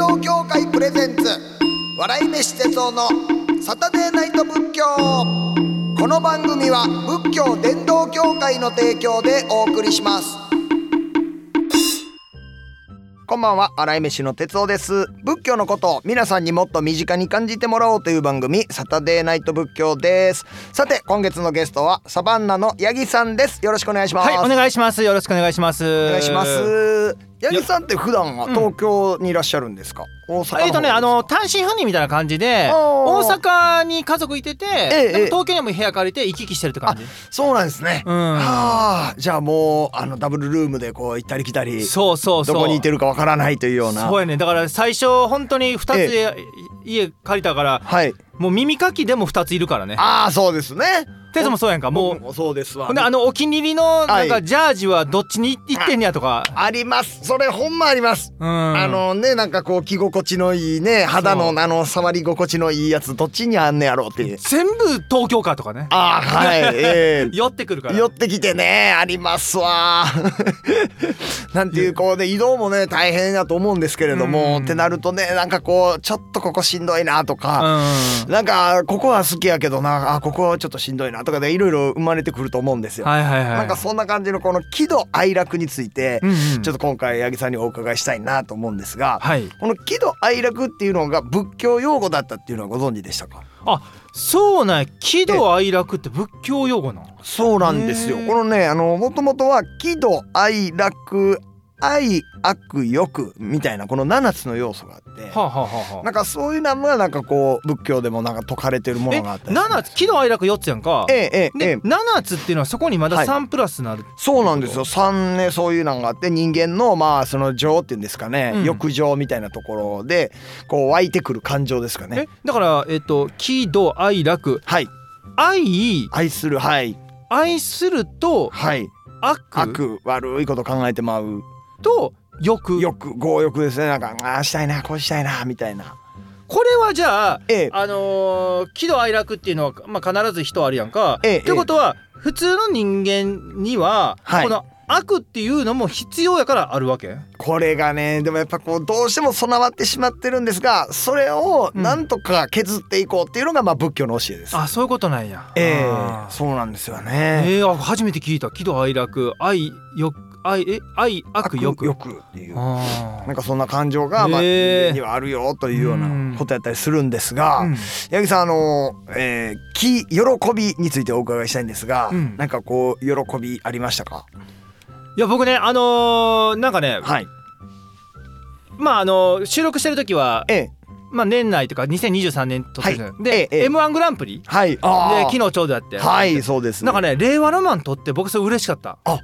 道協会プレゼンツ笑い飯哲夫のサタデーナイト仏教この番組は仏教伝道協会の提供でお送りしますこんばんは笑い飯の哲夫です仏教のことを皆さんにもっと身近に感じてもらおうという番組サタデーナイト仏教ですさて今月のゲストはサバンナのヤギさんですよろしくお願いしますはい、お願いします。よろしくお願いします。お願いします。八木さんって普段は東京にいらっしゃるんですか？大阪の方えっとね、あの単身赴任みたいな感じで、大阪に家族いてて、え東京にも部屋借りて行き来してるって感じ。そうなんですね。うんはあ、じゃあもうあのダブルルームでこう行ったり来たり、そうそうそう。どこにいてるかわからないというような。そうやね。だから最初本当に二つえ家借りたから、はい。もう耳かきでも二ついるからね。ああ、そうですね。テツもそうやんか。もうそうですわほんであのお気に入りのなんはいかジャージはどっちに行ってんねやとか。あります。それほんまあります。うん。あのねなんかこう着心地のいいね肌のあの触り心地のいいやつどっちにあんねやろうっていう。全部東京かとかね。ああはい。ええ寄ってくるから。寄ってきてねありますわ なんていうこうね移動もね大変だと思うんですけれども、うんってなるとねなんかこうちょっとここしんどいなとか、うん。なんかここは好きやけどなあここはちょっとしんどいなとかでいろいろ生まれてくると思うんですよ。はいはいはい。なんかそんな感じのこの喜怒哀楽について、うんうんちょっと今回八木さんにお伺いしたいなと思うんですが、はい。この喜怒哀楽っていうのが仏教用語だったっていうのはご存知でしたか？あそうなんや喜怒哀楽って仏教用語なのそうなんですよこのねあのもともとは喜怒哀楽愛悪欲みたいなこの7つの要素があって、はあ、はあはあはあ。なんかそういうのがなんかこう仏教でもなんか説かれてるものがあったりす。る7つ喜怒哀楽4つやんか。えええええでえ7つっていうのはそこにまだはい。3プラスなる、そうなんですよ。3ねそういうのがあって人間のまあその情っていうんですかね、うん。欲情みたいなところでこう湧いてくる感情ですかね。えだからえっと喜怒哀楽。はい。愛。愛するはい。愛するとはい。悪。悪悪いこと考えてまうと欲。欲強欲ですね。なんかああしたいなこうしたいなみたいな。これはじゃあええ。あのー喜怒哀楽っていうのは、まあ、必ず人あるやんか。ええということは普通の人間には、はい。この悪っていうのも必要やからあるわけ？これがねでもやっぱこうどうしても備わってしまってるんですがそれをなんとか削っていこうっていうのがまあ仏教の教えです。あそういうことなんや。ええそうなんですよね。えー、あ初めて聞いた。喜怒哀楽愛欲愛え愛悪欲？欲っていう。あなんかそんな感情がまあにはあるよというよううん。なことやったりするんですが、うん。八木さんあの、えー、喜喜びについてお伺いしたいんですが、うん。なんかこう喜びありましたか？いや僕ねあのーなんかねはい。まああのー収録してる時はええ。まあ年内とか2023年撮ってるはい。で、ええええ。m 1グランプリではい。あー。昨日ちょうどやって。はいそうです。なんかね令和ロマン撮って僕それ嬉しかった、え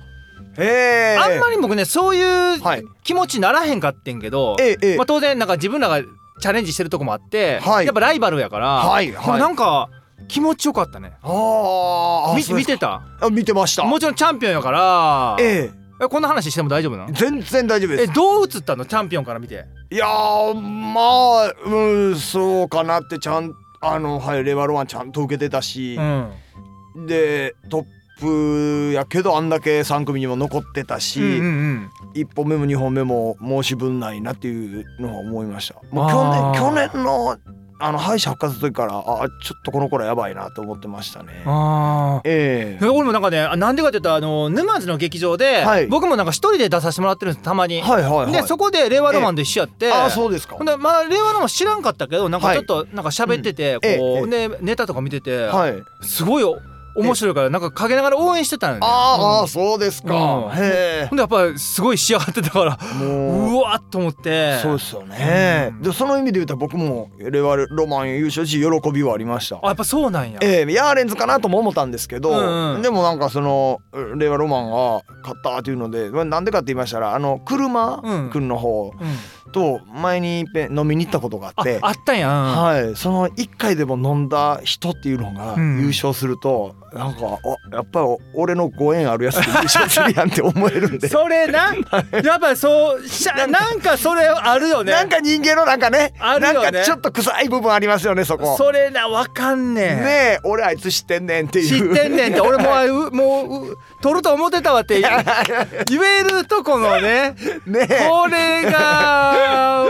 えあんまり僕ねそういうはい。気持ちにならへんかってんけど、まあ、当然なんか自分らがチャレンジしてるとこもあって、はい。やっぱライバルやから、はいはい。なんか気持ちよかったね。あーあ見てた？あ見てました。もちろんチャンピオンやからええ。こんな話しても大丈夫なの？え全然大丈夫です。えどう映ったの？チャンピオンから見て。いやーまあうんそうかなってちゃんあのはいレバロワンちゃんと受けてたしう、ん。でトップやけどあんだけ3組にも残ってたし、うんうんうん。1本目も2本目も申し分ないなっていうのは思いました。もう去年去年のあの敗者復活の時からあちょっとこの頃やばいなと思ってましたね。あー。ええ。え俺もなんかねあなんでかって言ったらあの沼津の劇場で、はい。僕もなんか一人で出させてもらってるんですたまに、はいはいはい。でそこで令和ロマンで一緒やって、ああそうですか。でまあ令和ロマン知らんかったけどなんかちょっとなんか喋ってて、こう、でネタとか見てて、はい。すごいお面白いからなんか陰ながら応援してたのよね。ああーそうですか、うん。へえほんでやっぱりすごい仕上がってたからもう。うわっと思って。そうですよね、うん。でその意味で言うたら僕もレバロマン優勝し喜びはありました。あやっぱそうなんや、ええヤーレンズかなとも思ったんですけど、うんうん。でもなんかそのレバロマンが勝ったっていうのでまあなんでかって言いましたらあの車うん。くんの方。うんと前にいっぺん飲みに行ったことがああってあったんや、うん。はい、その1回でも飲んだ人っていうのがうん。優勝すると、なんかあやっぱり俺のご縁あるやつで優勝するやんって思えるんで。それな？やっぱそうしゃなんかそれあるよね。なんか人間のなんかね。あるよね。なんかちょっと臭い部分ありますよねそこ。それなわかんねんねえ俺あいつ知ってんねんっていう。知ってんねんって。俺もううもうう取ると思ってたわって言えるとこのね。ねこれが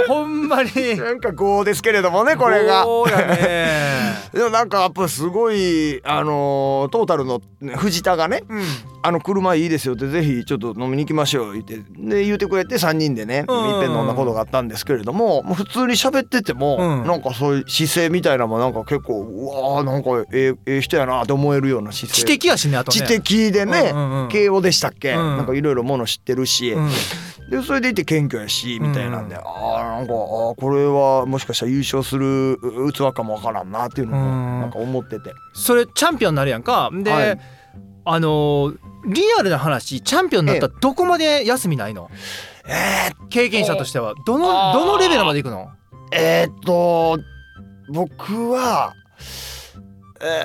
ほんまに。なんか5ですけれどもねこれが。そうやね。でもなんかやっぱすごいあのートータルのね藤田がねうん。あの車いいですよってぜひちょっと飲みに行きましょう言ってで言ってくれて3人でねいっうんぺん。飲んだことがあったんですけれどももう普通に喋ってても、うん。なんかそういう姿勢みたいなのもなんか結構うわーなんかええええ人やなって思えるような姿勢。知的やしねあとね。知的でね、うんうんうん。慶応でしたっけ、うん。なんかいろいろもの知ってるし、うんでそれでいて謙虚やしみたいなんで、うんああなんかあーこれはもしかしたら優勝するう器かもわからんなっていうのうん。もなんか思ってて。それチャンピオンになるやんか。で、はい。あのーリアルな話チャンピオンになったらどこまで休みないの？えー経験者としては。どのどのレベルまでいくの？えーっと僕は、え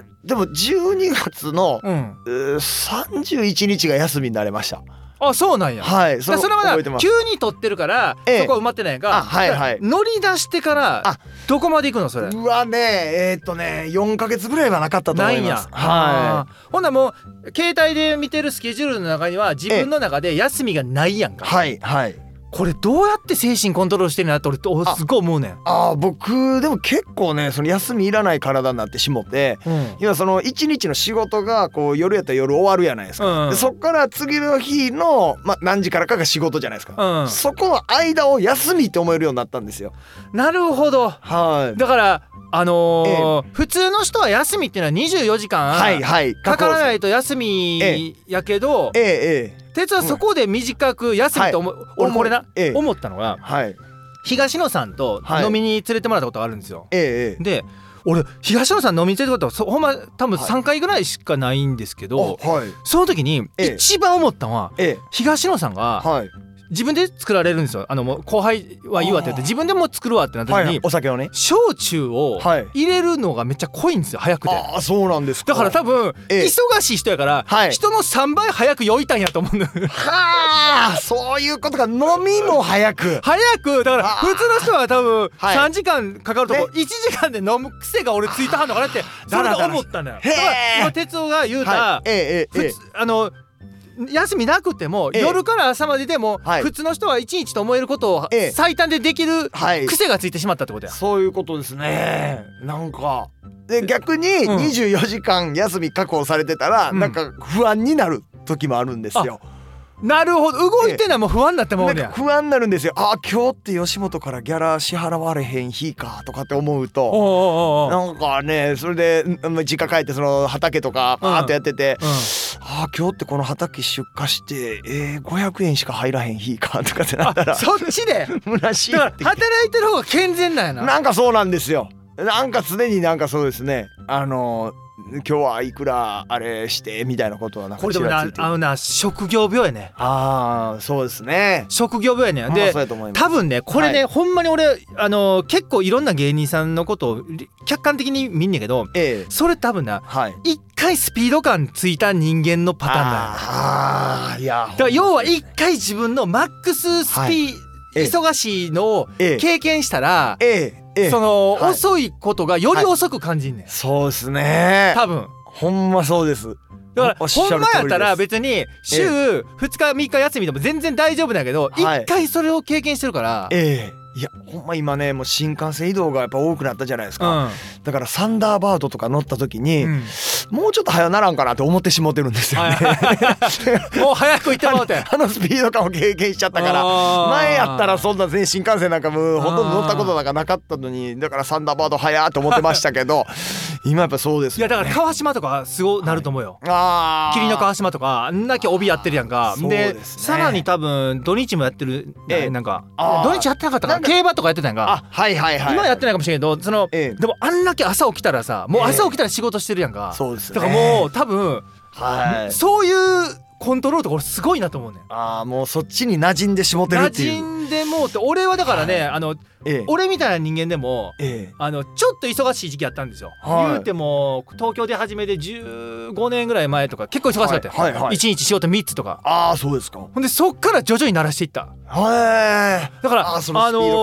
ーでも12月の、うん。えー31日が休みになれました。あそうなんや。はい、だからそれは急に取ってるから、ええ。そこは埋まってないやんかあはいはい。乗り出してからあ。どこまで行くのそれ？うわねえーっとね4ヶ月ぐらいはなかったと思ないんや。ます。はあー。ほんならもう携帯で見てるスケジュールの中には自分の中で休みがないやんい、か、はい、はい。これどうやって精神コントロールしてるなって俺すごい思うねん、ああ僕でも結構ねその休みいらない体になってしもってうん。今その一日の仕事がこう夜やったら夜終わるやないですか、うんでそっから次の日の、まあ、何時からかが仕事じゃないですか、うん。そこの間を休みって思えるようになったんですよ。なるほど。はい。だからあのー普通の人は休みっていうのは24時間はいはい。かからないいと休えみやけどえええ鉄はそこで短く休みと思う、俺これな、ええ。思ったのがはい。東野さんとはい。飲みに連れてもらったことがあるんですよ。えええで俺東野さん飲みに連れてもらったことそほんま多分はい。3回ぐらいしかないんですけど、あはい。その時にええ。一番思ったのはええ。東野さんがはい自分で作られるんですよ。あのもう後輩はいいわって言って自分でもう作るわってなった時にはいお酒をね。焼酎をはい。入れるのがめっちゃ濃いんですよ早くて。ああそうなんですか。だから多分ええ。忙しい人やからはい。人の3倍早く酔いたんやと思うんだよはあそういうことか。飲みも早く。早くだから普通の人は多分はい。3時間かかるとこね。1時間で飲む癖が俺ついたはんのかなってそれで思ったのよ。へーだから今哲夫が言うたはい。ええええあの休みなくてもええ。夜から朝まででもはい。普通の人は1日と思えることをええ。最短でできるはい。癖がついてしまったってことや。そういうことですね。なんか。で逆にうん。24時間休み確保されてたら、うん。なんか不安になる時もあるんですよ。なるほど動いてないもう不安になってもうんね不安になるんですよ。あ今日って吉本からギャラ支払われへん日かとかって思うと。なんかねそれでうん実家帰ってその畑とかうんパーッとやってて、うんあ今日ってこの畑出荷してえー、500円しか入らへん日かとかってなったらあそっちで？虚しい働いてる方が健全なんやな。なんかそうなんですよ。なんか常になんかそうですね。あの今日はいくらあれしてみたいなことはなんかこれでもなあのな職業病やね。ああそうですね。職業病やね。で多分ねこれね、はほんまに俺あの結構いろんな芸人さんのことをり客観的に見んねんけどええ。それ多分なはい。一回スピード感ついた人間のパターンだよ。ああいや。だから要は一回自分のマックススピー、はい。ええ。忙しいのをええ。経験したら、ええええ。その、はい。遅いことがより遅く感じんねん、そうですね。多分。ほんまそうです。だからほんまやったら別に週2日3日休みでも全然大丈夫だけど一、はい。回それを経験してるから、ええ。いやほんま今ねもう新幹線移動がやっぱ多くなったじゃないですか。うだからサンダーバードとか乗った時に、んうんもうちょっと早ならんかなって思ってしもってるんですよね。もう早く行ってもらうて。あのスピード感を経験しちゃったから。前やったらそんな全新幹線なんかもうほとんど乗ったことなんかなかったのにだからサンダーバード早と思ってましたけど 今やっぱそうですいやだから川島とかすごなると思うよ、あー。霧の川島とかあんだけ帯やってるやんか。でね。さらに多分土日もやってる、ええ。なんか。土日やってなかったか競馬とかやってたやんか。あはいはいはい。今やってないかもしれんけどその、ええ。でもあんだけ朝起きたらさもう朝起きたら仕事してるやんか、そうですね。だからもう多分、はい。そういうコントロールとか俺すごいなと思うねん。ああもうそっちに馴染んでしもてるっていう。馴染んでもうって俺はだからね、あのええ。俺みたいな人間でもええ。あのちょっと忙しい時期やったんですよ、はい。言うても東京で始めて15年ぐらい前とか結構忙しかったよ、はいはいはい。1日仕事3つとか。ああそうですか。ほんでそっから徐々に慣らしていった。はいだからあーそのスピード感。にの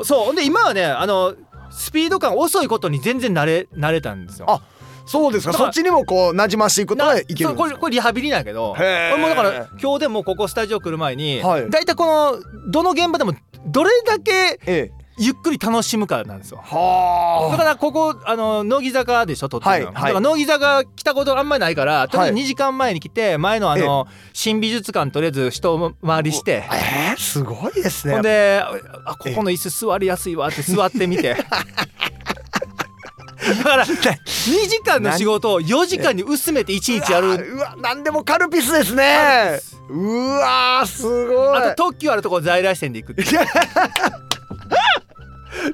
ーそう。ほんで今はねあのスピード感遅いことに全然慣れ慣れたんですよ。あそうですか？そっちにもこう馴染ましていくことはいけるこれこれリハビリなんやけど俺もだから今日でもここスタジオ来る前に、はい。だいたいこのどの現場でもどれだけええ。ゆっくり楽しむかなんですよ。はだからここあの乃木坂でしょ？撮ってるの、はいはい。だから乃木坂来たことあんまりないからとりあえずはい2時間前に来て前のあの新美術館とりあえず一回りして。えー、すごいですね。ほんであここの椅子座りやすいわって座ってみて だから2時間の仕事を4時間に薄めて1日やる。うわなんでもカルピスですね。うわーすごい。あと特急あるとこ在来線で行く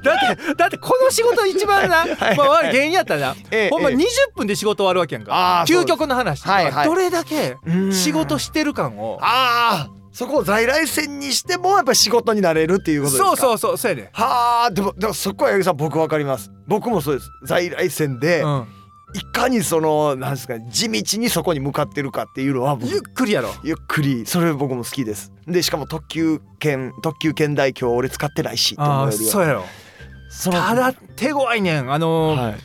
だってだってこの仕事一番な、まあ、悪い芸人やったらな、ええほんまええ。20分で仕事終わるわけやんか。究極の話、はいはい。どれだけうん。仕事してる感をああそこを在来線にしてもやっぱ仕事になれるっていうことですか？そうそうそうそうやね。はあでもでもそこは八木さん僕わかります。僕もそうです。在来線で、うん。いかにそのなんですか地道にそこに向かってるかっていうのは僕ゆっくりやろ。ゆっくり。それ僕も好きです。でしかも特急券特急券代今日俺使ってないしって思ああうよそうやろ。ただ手強いねん。あのーはい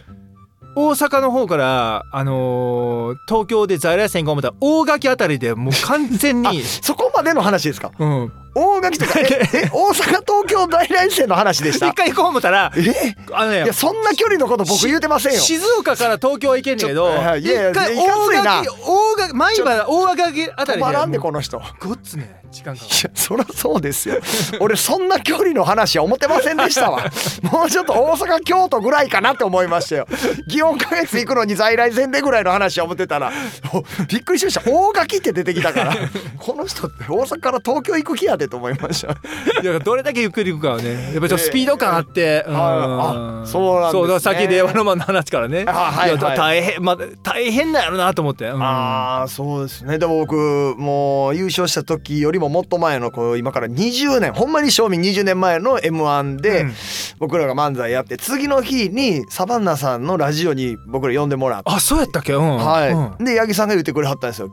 大阪の方からあのー東京で在来線行こう思ったら大垣あたりでもう完全にそこまでの話ですか？うん大垣とかえ え大阪東京在来線の話でした？一回行こう思ったらえ？あのねいやそんな距離のこと僕言うてませんよ。静岡から東京行けんねんけどはいいやいや一回大垣大垣前原大垣あたりで止まらんでこの人。いごっつね時間かかる。やそりゃそうですよ。俺そんな距離の話は思ってませんでしたわ。もうちょっと大阪京都ぐらいかなって思いましたよ。祇園花月行くのに在来線でぐらいの話は思ってたら。お びっくりしました。大垣って出てきたから。この人って大阪から東京行く気やでと思いました。いやどれだけゆっくり行くかはねやっぱちょっとスピード感あって、うん。はいあそうなんですね。そうださっき令和ロマンの話からね。あはいやはい。大変まあ大変なんやろなと思って、うん。ああそうですね。でも僕もう優勝した時よりももっと前のこう今から20年ほんまに賞味20年前の m 1で、うん。僕らが漫才やって次の日にサバンナさんのラジオに僕ら呼んでもらって。あそうやったっけ？うん。はい、うん。で八木さんが言ってくれはったんですよ。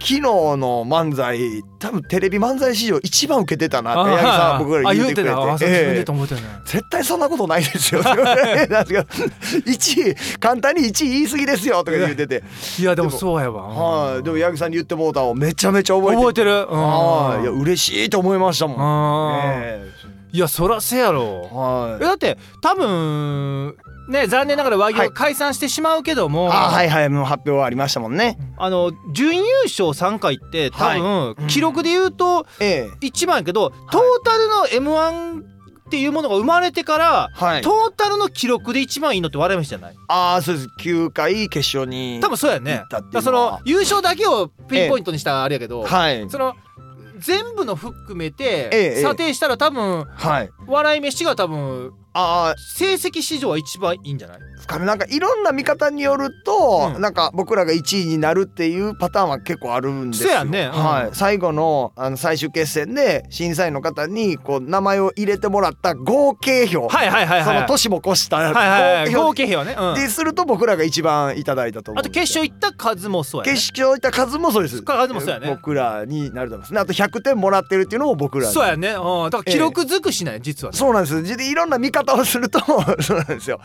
昨日の漫才多分テレビ漫才史上一番受けてたなって八木さんは僕らに言ってくれて。ええ。と思ってたね。絶対そんなことないですよ。なんですけど1位簡単に1位言い過ぎですよとか言ってて。いやでもそうやわ。はい。でも八木さんに言ってもうたのをめちゃめちゃ覚えて覚えてる。うん。はい。いや嬉しいと思いましたもん。あーえいやそらせやろ。えはい。え。だって多分ね残念ながら和牛は解散してしまうけども、あはいはいもう発表はありましたもんね。あの準優勝3回って多分、うん。記録で言うとええ。一番やけど、トータルの m 1っていうものが生まれてから、はい。トータルの記録で一番いいのって笑い飯じゃない？ああそうです。9回決勝に。多分そうやね。だその優勝だけをピンポイントにしたあれやけど、はい。その全部の含めてええ査定したら多分はい。笑い飯が多分ああ成績史上は一番いいんじゃない？ですかねなんかいろんな見方によると、うん。なんか僕らが1位になるっていうパターンは結構あるんですよ。そうやんね。うん。はい。最後のあの最終決戦で審査員の方にこう名前を入れてもらった合計票。はいはいはいはい。その年も越したはいはいはい。合合計計票ね、うん。票ですると僕らが一番いただいたと思うあとんですよ。決勝行った数もそうやね。決勝行った数もそうです。数もそうやね僕らになると思います。ね。あと100点もらってるっていうのも僕らに。そうやね、うん、だから記録尽くしない実はね、そうなんです。でいろんな見方をすると そうなんですよ。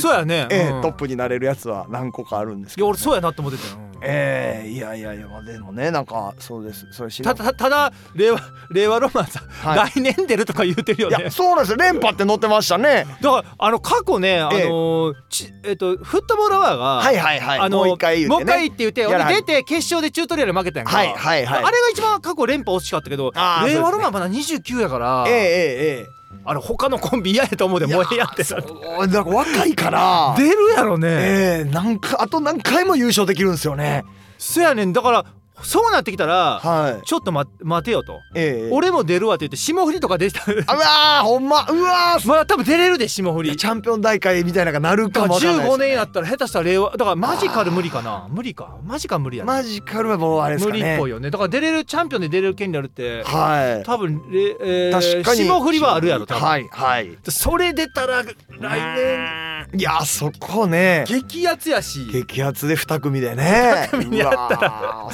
そうやね、ええうん。トップになれるやつは何個かあるんですけど、いや俺そうやなって思ってたよ、うん。ええいやいやいやまあでもねなんかそうです。それたたただ令和令和ロマンさん、はい。来年出るとか言うてるよね。いやそうなんですよ。連覇って載ってましたね。だからあの過去ねあのえ。えーちえっとフットボールアワーが、はいはいはい。あのもう一回言うてね。もう一回って言って俺出て決勝でチュートリアル負けたんやんか、はいはいはい。あれが一番過去連覇惜しかったけど令和ロマンまだ29やから、えええええあれ他のコンビ嫌やと思うでえ。もうええやっていさなんか若いから。出るやろね、ええなんかあと何回も優勝できるんですよね。そやねんだからそうなってきたらはい。ちょっと、ま、待てよと、ええ俺も出るわって言って霜降りとか出た。あうわーほんま。うわー。まあ多分出れるで霜降り。チャンピオン大会みたいなのがなるかもわかね。15年やったら下手したら令和だからマジカル無理かな。無理か。マジカル無理やな、マジカルはもうあれです無かね。理っぽいよね。だから出れるチャンピオンで出れる権利あるってはい。多分れ、えー、確かに。霜降りはあるやろ多分、はいはい。それ出たら来年いやそこね。激アツやし。激アツで二組でね。二組にやったら。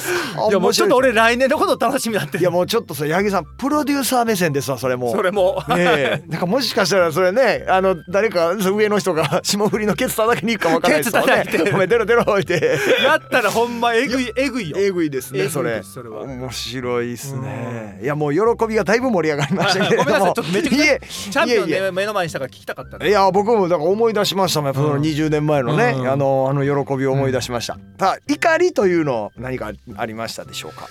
いやもうちょっと俺来年のこと楽しみだって。いやもうちょっとそれ八木さんプロデューサー目線ですわそれも。それも。ねえ。なんかもしかしたらそれねあの誰か上の人が 霜降りのケツ叩きに行くかもわからないですもんね。ケツ叩いて。お前出ろ出ろって。やったらほんまえぐいえぐいよ。えぐいですねそれ。それは。面白いですね。いやもう喜びがだいぶ盛り上がりましたけれごめんなさいどもちょっとめちゃくちゃチャンピオンいえいで目の前にしたから聞きたかったねいや僕もだから思い出しましたもん。そのうん。20年前のね、うん。あのあの喜びを思い出しました、ただ怒りというの何かありましたでしょうか？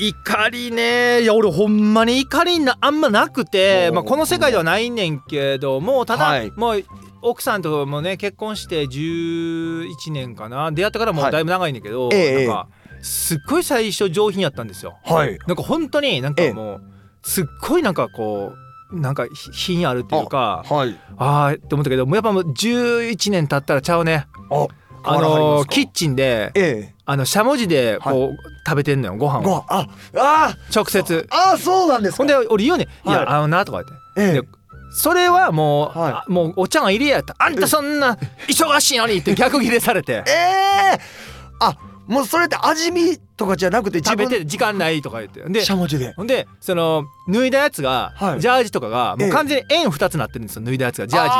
怒りね。いや俺ほんまに怒りなあんまなくて、まあ、この世界ではないねんけどもうただ、はい。もう奥さんともね結婚して11年かな。出会ってからもうだいぶ長いんだけど、ええ。なんかすっごい最初上品やったんですよ。はい。なんか本当になんかもうすっごいなんかこうなんか品あるっていうかはい。ああーって思ったけどやっぱもう11年経ったらちゃうね。ああのキッチンでええ。あのしゃもじでこう、食べてんのよご飯を。ご飯ああ直接。あそうなんですか。ほんで俺言うね「いはい。やあのな」とか言って。ええ。でそれはもう、はい。あもうお茶が入れやった。あんたそんな忙しいのにって逆ギレされて。ええ。あもうそれって味見とかじゃなくて自食べ分て時間ないとか言って。でしゃもじで。ほんでその脱いだやつが、はい。ジャージとかがもええ。う完全に円2つなってるんですよ脱いだやつが。ジャージが。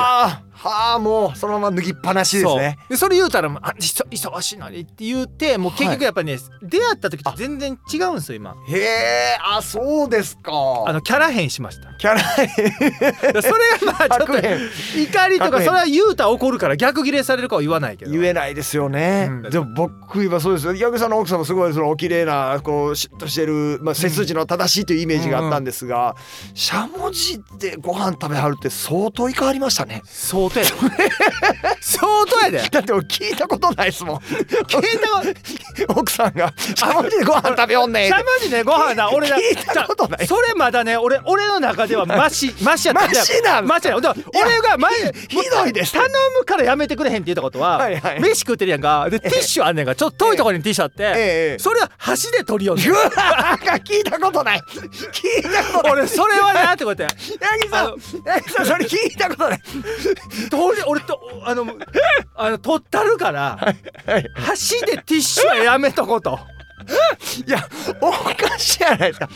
はあもうそのまま脱ぎっぱなしですね。そう。でそれ言うたらもうあ忙忙しいのにって言ってもう結局やっぱりね、出会った時と全然違うんですよ今。へえあそうですか。あのキャラ変しました。キャラ それがまあちょっと怒りとかそれは言うたら怒るから逆ギレされるかは言わないけど。言えないですよね、うん。でも僕今そうですよ。八木さんの奥さんもすごいそのお綺麗なこうシュッとしてる、まあ、背筋の正しいというイメージがあったんですが、しゃもじでご飯食べはるって相当いかわりましたね。相当やで。相当やで。だって俺聞いたことないですもん。聞いたこ奥さんがしゃもじでご飯食べよんねんしゃもじでご飯な俺な聞いたことない。それまだね俺俺の中ではマシマシやった。マシなんマシや。俺が前ひどいです頼むからやめてくれへんって言ったことははいはい。飯食ってるやんか。でティッシュあんねんか。らちょっと遠いところにティッシュあって、ええそれは箸で取りよんねん聞いたことない。聞いたことない。俺それはなってことや。八木さん八木さんそれ聞いたことない。取り俺とあのあの取ったるからはい箸でティッシュはやめとこと いやおかしいじゃないですか。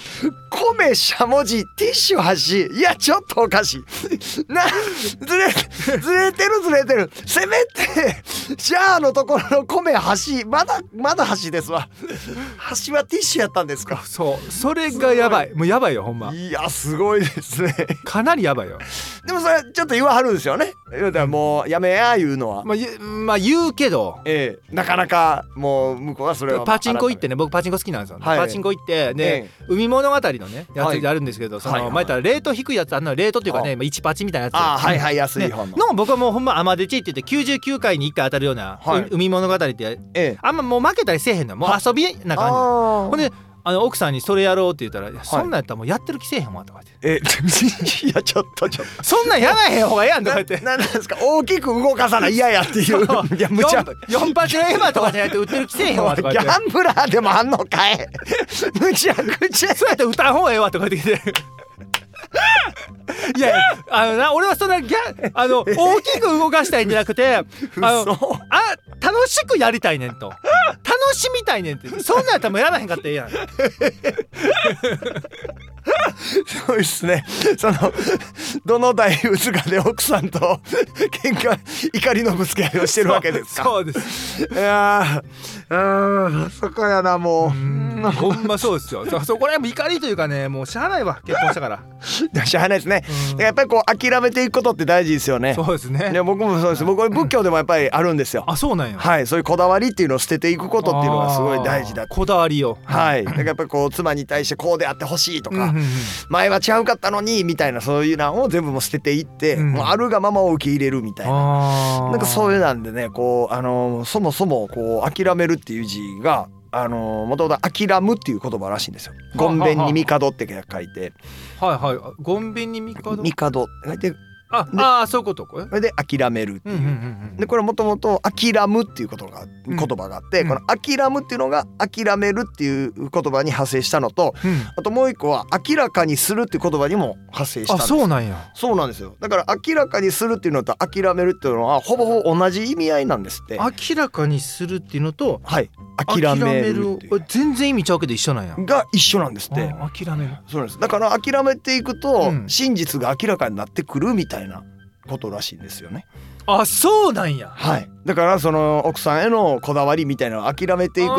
米しゃもじティッシュ箸いやちょっとおかしい。なずれずれてるずれてる。せめてシャーのところの米箸まだまだ箸ですわ。箸はティッシュやったんですか？そう。それがやばい。もうやばいよほんま。いやすごいですね。かなりやばいよ。でもそれちょっと言わはるんですよね。言うたらもうやめや言うのは。まあ、ゆまあ言うけど。ええ。なかなかもう向こうはそれはパチンコ行ってね僕パチンコ好きなんですよ、はい。パチンコ行ってで、え海物語のねやはい。つやるんですけど、その、前言ったらレート低いやつあんのレートっていうかねまあ。1パチみたいなやつ。ああはいはい安いの、の僕はもうほんまアマデチって言って99回に1回当たるような、海物語ってええ。あんまもう負けたりせえへんのよ。もう遊びな感じ。あほんであの奥さんにそれやろうって言ったらいやそんなんやったらもうやってる気せえへんわとか言って。え いやちょっとちょっとそんなんやらへん方がええやんとか言って。ななんですか？大きく動かさない嫌やっていう。いやむちゃ4パチのエヴァとかじゃなくて売ってる気せえへんわとかギャンブラーでもあんのかい。むちゃくちゃそうやって歌う方がええわとか言ってきて。いやいやあのな俺はそんなギャあの大きく動かしたいんじゃなくてあの嘘あ楽しくやりたいねんと。楽しみたいねんって。そんなんやったらもうやらへんかったらええやん。そうですね。そのどの大仏かで奥さんと喧嘩怒りのぶつけ合いをしてるわけですか？そうです。いやーあーそこやなもう。ほんまそうですよ。そそこら辺も怒りというかねもうしゃあないわ結婚したから。しゃあないですね。やっぱりこう諦めていくことって大事ですよね。そうですね。いや僕もそうです。僕は仏教でもやっぱりあるんですよ。あそうなんや。はいそういうこだわりっていうのを捨てていくことっていうのがすごい大事だこだわりを。はい。だからやっぱりこう妻に対してこうであってほしいとか、うんうんうん。前は違うかったのにみたいなそういうのを全部もう捨てていって、うん。もうあるがままを受け入れるみたいな。なんかそういうなんでねこうあのそもそもこう諦めるっていう字があのもともと諦むっていう言葉らしいんですよ。はごんべんに帝って書いて。はいはい。ごんべんに帝？帝。書いてあであーそういうことこれで諦めるっていう。でこれもともと「諦む」っていうことがうん。言葉があって、うん。この「諦む」っていうのが「諦める」っていう言葉に派生したのとうん。あともう一個は「明らかにする」っていう言葉にも派生したんあです。そうなんや。そうなんですよ。だから明らかにするっていうのと諦めるっていうのはほぼほぼ同じ意味合いなんですって。明らかにするっていうのとはい。諦める。全然意味ちゃうけど一緒なんや。が一緒なんですって。あ諦める。そうなんです。だから諦めていくとうん。真実が明らかになってくるみたいなことらしいんですよね。あそうなんや。はい。だからその奥さんへのこだわりみたいなのを諦めていくと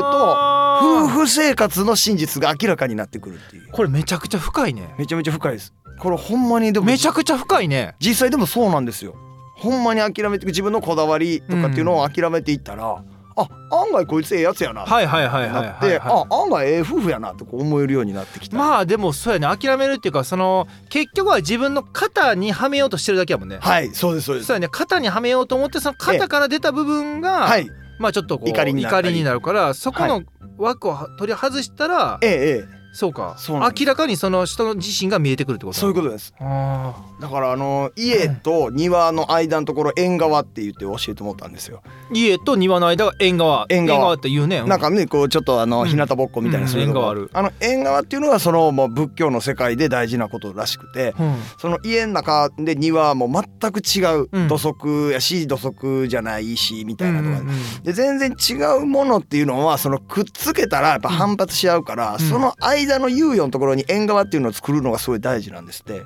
夫婦生活の真実が明らかになってくるっていう。これめちゃくちゃ深いね。めちゃめちゃ深いです。これほんまにでもめちゃくちゃ深いね。実際でもそうなんですよ。ほんまに諦めて自分のこだわりとかっていうのを諦めていったら、あ案外こいつええやつやな。はいはいはいはいあ案外ええ夫婦やなって思えるようになってきい、た。まあでもそうやね。諦めるっていうかその結局は自分の肩にはめようとしてるだけやもんね。はいそうですそうです。そうやね。肩にはめようと思ってその肩から出た部分が、はい。まあちょっとこう怒りになったり。怒りになるからそこの枠をは取り外したら、ええええそうか。そう明らかにその人の自身が見えてくるってことそういうこことです。だからあの家と庭の間のところ縁側って言って教えてもらったんですよ、ー家と庭の間が縁側。縁側。って言うねなんかねこうちょっとあのうん日向ぼっこみたいなうん。そういうとこ縁側ある。あの縁側っていうのはそのもう仏教の世界で大事なことらしくてうん。その家の中で庭はもう全く違ううん。土足やし土足じゃないしみたいなとかうんうんうん。で全然違うものっていうのはそのくっつけたらやっぱ反発し合うから、ん。その間の猶予のところに縁側っていうのを作るのがすごい大事なんですって。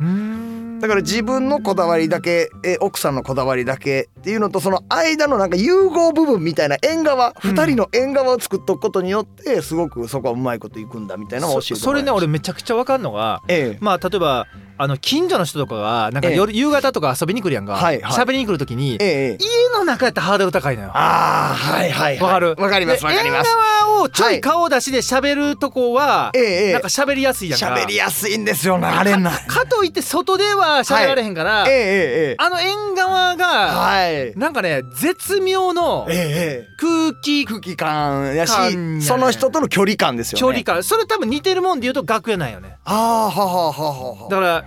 だから自分のこだわりだけえ奥さんのこだわりだけっていうのとその間のなんか融合部分みたいな縁側、うん二人の縁側を作っとくことによってすごくそこはうまいこといくんだみたいなのを教えてそそれね俺めちゃくちゃわかんのがええ。まあ例えばあの近所の人とかがなんか夜、夕方とか遊びに来るやんか。はいはい。喋、りに来るときに、ええええ。家の中やったらハードル高いのよ。ああはいはいはい。わかる？わかりますでわかります。縁側をちょい顔出しで喋るとこは、ええええ。なんか喋りやすいやんか。喋りやすいんですよねあれな。かといって外では喋られへんから、ええええええ。あの縁側が、はい。なんかね絶妙のええええ。空気空気感やし感やねその人との距離感ですよね。距離感。それ多分似てるもんで言うと楽屋なんよね。ああはははははだから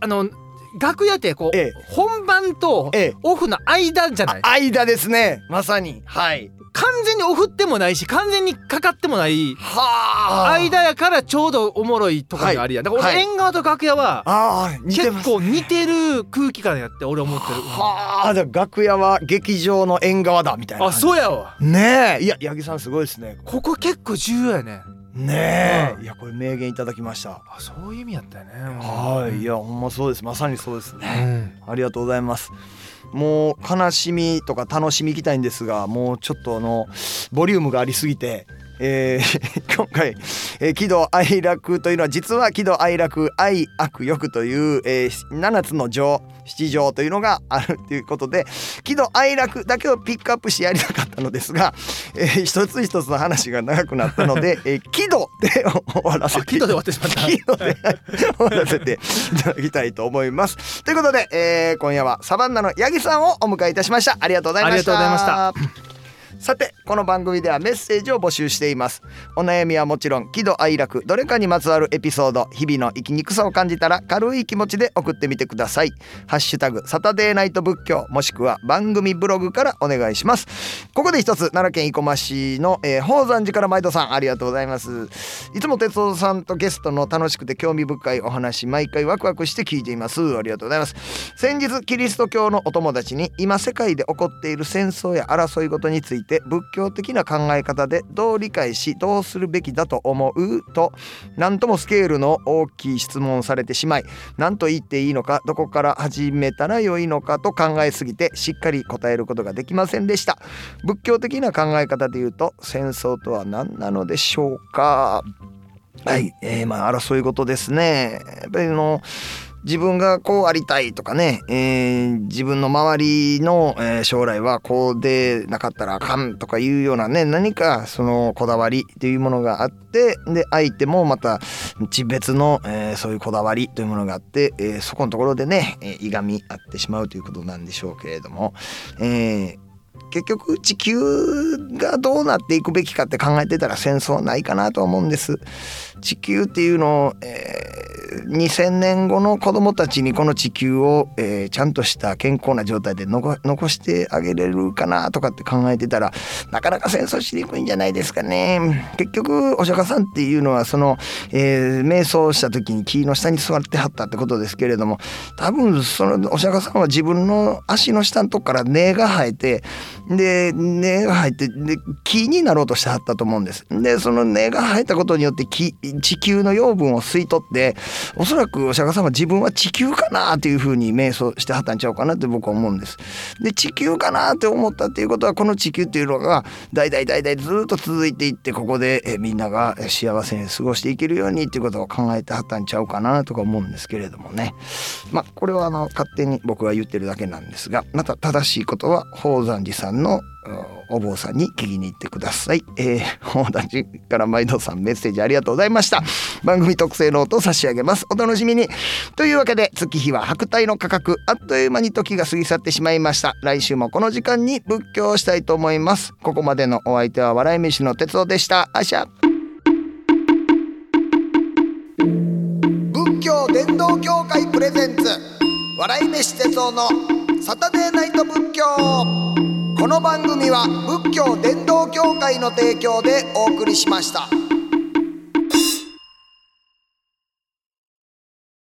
あの楽屋ってこう、ええ。本番とええ。オフの間じゃない？間ですね。まさに。はい。完全にオフってもないし完全にかかってもないはあ。間やからちょうどおもろいところがあるやん。だからはい。俺縁側と楽屋は結構似てる空気感やって俺思ってる。はあ。楽屋は劇場の縁側だみたいなあそうやわ。ねえ。いや八木さんすごいですね。ここ結構重要やねねえ、うん。いやこれ名言いただきました。あそういう意味やったよね。はい。いやほんまそうです。まさにそうですうね、ん。ありがとうございます。もう悲しみとか楽しみいきたいんですがもうちょっとあのボリュームがありすぎてえー 今回、えー喜怒哀楽というのは実は喜怒哀楽愛悪欲という、えー7つの情七条というのがあるということで喜怒哀楽だけをピックアップしてやりたかったのですが、えー一つ一つの話が長くなったので、えー喜怒で終わらせてあ喜怒で終わってしまった喜怒で終わらせていただきたいと思います。ということで、えー今夜はサバンナの八木さんをお迎えいたしました。ありがとうございました。ありがとうございました。さてこの番組ではメッセージを募集しています。お悩みはもちろん喜怒哀楽どれかにまつわるエピソード日々の生きにくさを感じたら軽い気持ちで送ってみてください。ハッシュタグサタデーナイト仏教もしくは番組ブログからお願いします。ここで一つ奈良県生駒市の、えー、宝山寺から毎度さんありがとうございます。いつも哲夫さんとゲストの楽しくて興味深いお話毎回ワクワクして聞いています。ありがとうございます。先日キリスト教のお友達に今世界で起こっている戦争や争い事について仏教的な考え方でどう理解しどうするべきだと思う？と何ともスケールの大きい質問をされてしまい何と言っていいのかどこから始めたらよいのかと考えすぎてしっかり答えることができませんでした。仏教的な考え方で言うと戦争とは何なのでしょうか？はい、えー、まあ争い事ですね。やっぱりあの自分がこうありたいとかね、えー自分の周りの、将来はこうでなかったらあかんとかいうようなね何かそのこだわりっていうものがあってで相手もまた別の、えーそういうこだわりというものがあって、えそこのところでね、えいがみ合ってしまうということなんでしょうけれども、え結局地球がどうなっていくべきかって考えてたら戦争はないかなと思うんです。地球っていうのを、え2000年後の子供たちにこの地球を、えー、ちゃんとした健康な状態で残してあげれるかなとかって考えてたらなかなか戦争しにくいんじゃないですかね。結局お釈迦さんっていうのはその、えー、瞑想した時に木の下に座ってはったってことですけれども多分そのお釈迦さんは自分の足の下のとこから根が生えてで根が生えてで木になろうとしてはったと思うんです。でその根が生えたことによって地球の養分を吸い取っておそらくお釈迦さんは自分は地球かなっていうふうに瞑想してはったんちゃうかなって僕は思うんです。で地球かなって思ったっていうことはこの地球っていうのが代々代々ずっと続いていってここでえみんなが幸せに過ごしていけるようにっていうことを考えてはったんちゃうかなとか思うんですけれどもね。まあこれはあの勝手に僕が言ってるだけなんですがまた正しいことは宝山寺さんのお坊さんに聞きに行ってください。えー、大立から毎度さんメッセージありがとうございました。番組特製ノートを差し上げます。お楽しみに。というわけで月日は白帯の価格あっという間に時が過ぎ去ってしまいました。来週もこの時間に仏教をしたいと思います。ここまでのお相手は笑い飯の哲夫でした。あしゃ。仏教伝道協会プレゼンツ笑い飯哲夫のサタデーナイト仏教この番組は仏教伝道協会の提供でお送りしました。